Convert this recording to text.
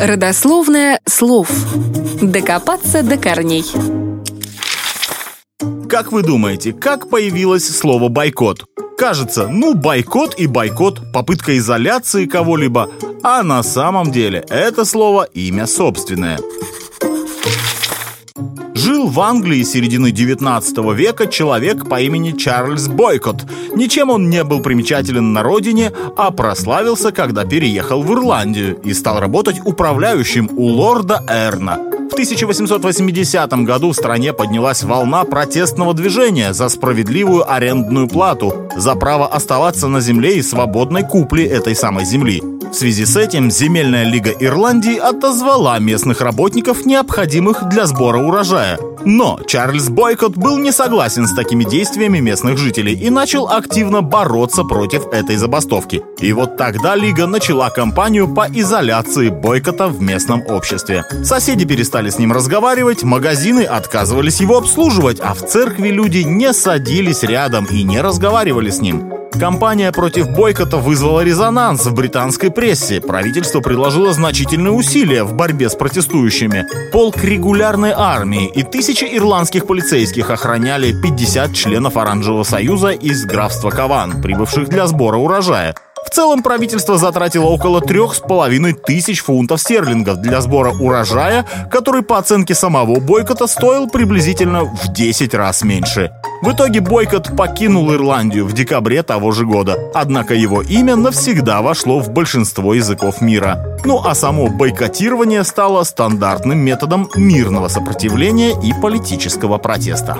Родословное слов. Докопаться до корней. Как вы думаете, как появилось слово «бойкот»? Кажется, ну бойкот и бойкот, попытка изоляции кого-либо, а на самом деле это слово имя собственное. Жил в Англии середины 19 века человек по имени Чарльз Бойкот. Ничем он не был примечателен на родине, а прославился, когда переехал в Ирландию и стал работать управляющим у лорда Эрна. В 1880 году в стране поднялась волна протестного движения за справедливую арендную плату, за право оставаться на земле и свободной купли этой самой земли. В связи с этим Земельная лига Ирландии отозвала местных работников, необходимых для сбора урожая. Но Чарльз Бойкот был не согласен с такими действиями местных жителей и начал активно бороться против этой забастовки. И вот тогда Лига начала кампанию по изоляции Бойкота в местном обществе. Соседи перестали с ним разговаривать, магазины отказывались его обслуживать, а в церкви люди не садились рядом и не разговаривали с ним. Кампания против бойкота вызвала резонанс в британской прессе. Правительство приложило значительные усилия в борьбе с протестующими. Полк регулярной армии и тысячи ирландских полицейских охраняли 50 членов Оранжевого союза из графства Каван, прибывших для сбора урожая. В целом правительство затратило около трех с половиной тысяч фунтов стерлингов для сбора урожая, который по оценке самого бойкота стоил приблизительно в 10 раз меньше. В итоге бойкот покинул Ирландию в декабре того же года, однако его имя навсегда вошло в большинство языков мира. Ну а само бойкотирование стало стандартным методом мирного сопротивления и политического протеста.